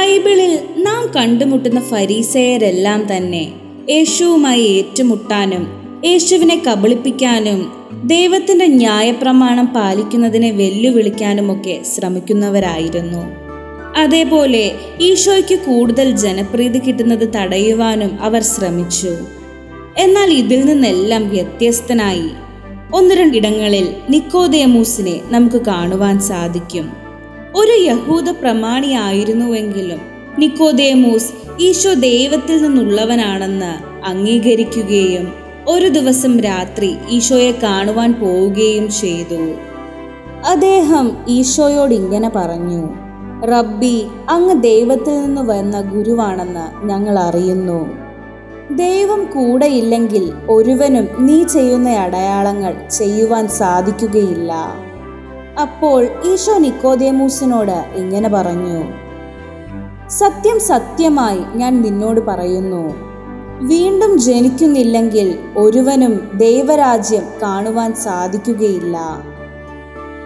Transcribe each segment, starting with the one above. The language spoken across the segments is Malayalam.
ബൈബിളിൽ നാം കണ്ടുമുട്ടുന്ന ഫരീസയരെല്ലാം തന്നെ യേശുവുമായി ഏറ്റുമുട്ടാനും യേശുവിനെ കബളിപ്പിക്കാനും ദൈവത്തിന്റെ ന്യായപ്രമാണം പാലിക്കുന്നതിനെ വെല്ലുവിളിക്കാനുമൊക്കെ ശ്രമിക്കുന്നവരായിരുന്നു. അതേപോലെ ഈശോയ്ക്ക് കൂടുതൽ ജനപ്രീതി കിട്ടുന്നത് തടയുവാനും അവർ ശ്രമിച്ചു. എന്നാൽ ഇതിൽ നിന്നെല്ലാം വ്യത്യസ്തനായി ഒന്ന് രണ്ടിടങ്ങളിൽ നിക്കോദേമൂസിനെ നമുക്ക് കാണുവാൻ സാധിക്കും. ഒരു യഹൂദ പ്രമാണിയായിരുന്നുവെങ്കിലും നിക്കോദേമോസ് ഈശോ ദൈവത്തിൽ നിന്നുള്ളവനാണെന്ന് അംഗീകരിക്കുകയും ഒരു ദിവസം രാത്രി ഈശോയെ കാണുവാൻ പോവുകയും ചെയ്തു. അദ്ദേഹം ഈശോയോട് ഇങ്ങനെ പറഞ്ഞു റബ്ബി അങ്ങ് ദൈവത്തിൽ നിന്ന് വന്ന ഗുരുവാണെന്ന് ഞങ്ങൾ അറിയുന്നു. ദൈവം കൂടെയില്ലെങ്കിൽ ഒരുവനും നീ ചെയ്യുന്ന അടയാളങ്ങൾ ചെയ്യുവാൻ സാധിക്കുകയില്ല. അപ്പോൾ ഈശോ നിക്കോദേമൂസിനോട് ഇങ്ങനെ പറഞ്ഞു സത്യം സത്യമായി ഞാൻ നിന്നോട് പറയുന്നു. വീണ്ടും ജനിക്കുന്നില്ലെങ്കിൽ ഒരുവനും ദൈവരാജ്യം കാണുവാൻ സാധിക്കുകയില്ല.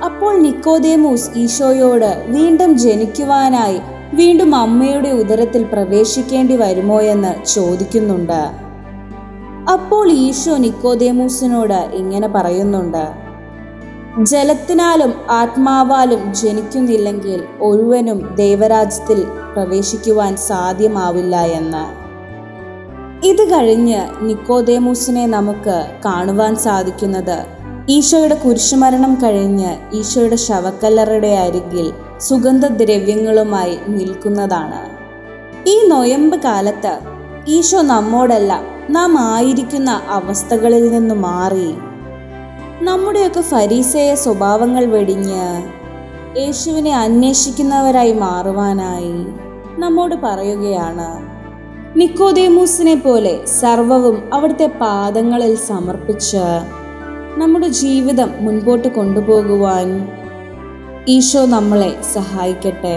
അപ്പോൾ നിക്കോദേമൂസ് ഈശോയോട് വീണ്ടും ജനിക്കുവാനായി വീണ്ടും അമ്മയുടെ ഉദരത്തിൽ പ്രവേശിക്കേണ്ടി വരുമോ എന്ന് ചോദിക്കുന്നുണ്ട്. അപ്പോൾ ഈശോ നിക്കോദേമൂസിനോട് ഇങ്ങനെ പറയുന്നുണ്ട് ജലത്തിനാലും ആത്മാവാലും ജനിക്കുന്നില്ലെങ്കിൽ ഒരുവനും ദൈവരാജ്യത്തിൽ പ്രവേശിക്കുവാൻ സാധ്യമാവില്ല എന്ന്. ഇത് കഴിഞ്ഞ് നിക്കോദേമൂസിനെ നമുക്ക് കാണുവാൻ സാധിക്കുന്നത് ഈശോയുടെ കുരിശുമരണം കഴിഞ്ഞ് ഈശോയുടെ ശവക്കല്ലറയുടെ അരികിൽ സുഗന്ധദ്രവ്യങ്ങളുമായി നിൽക്കുന്നതാണ്. ഈ നൊയമ്പ് കാലത്ത് ഈശോ നമ്മോടല്ല നാം ആയിരിക്കുന്ന അവസ്ഥകളിൽ നിന്ന് മാറി നമ്മുടെയൊക്കെ ഫരീസേയ സ്വഭാവങ്ങൾ വെടിഞ്ഞ് യേശുവിനെ അന്വേഷിക്കുന്നവരായി മാറുവാനായി നമ്മോട് പറയുകയാണ്. നിക്കോദേമൂസിനെ പോലെ സർവവും അവിടുത്തെ പാദങ്ങളിൽ സമർപ്പിച്ച് നമ്മുടെ ജീവിതം മുൻപോട്ട് കൊണ്ടുപോകുവാൻ ഈശോ നമ്മളെ സഹായിക്കട്ടെ.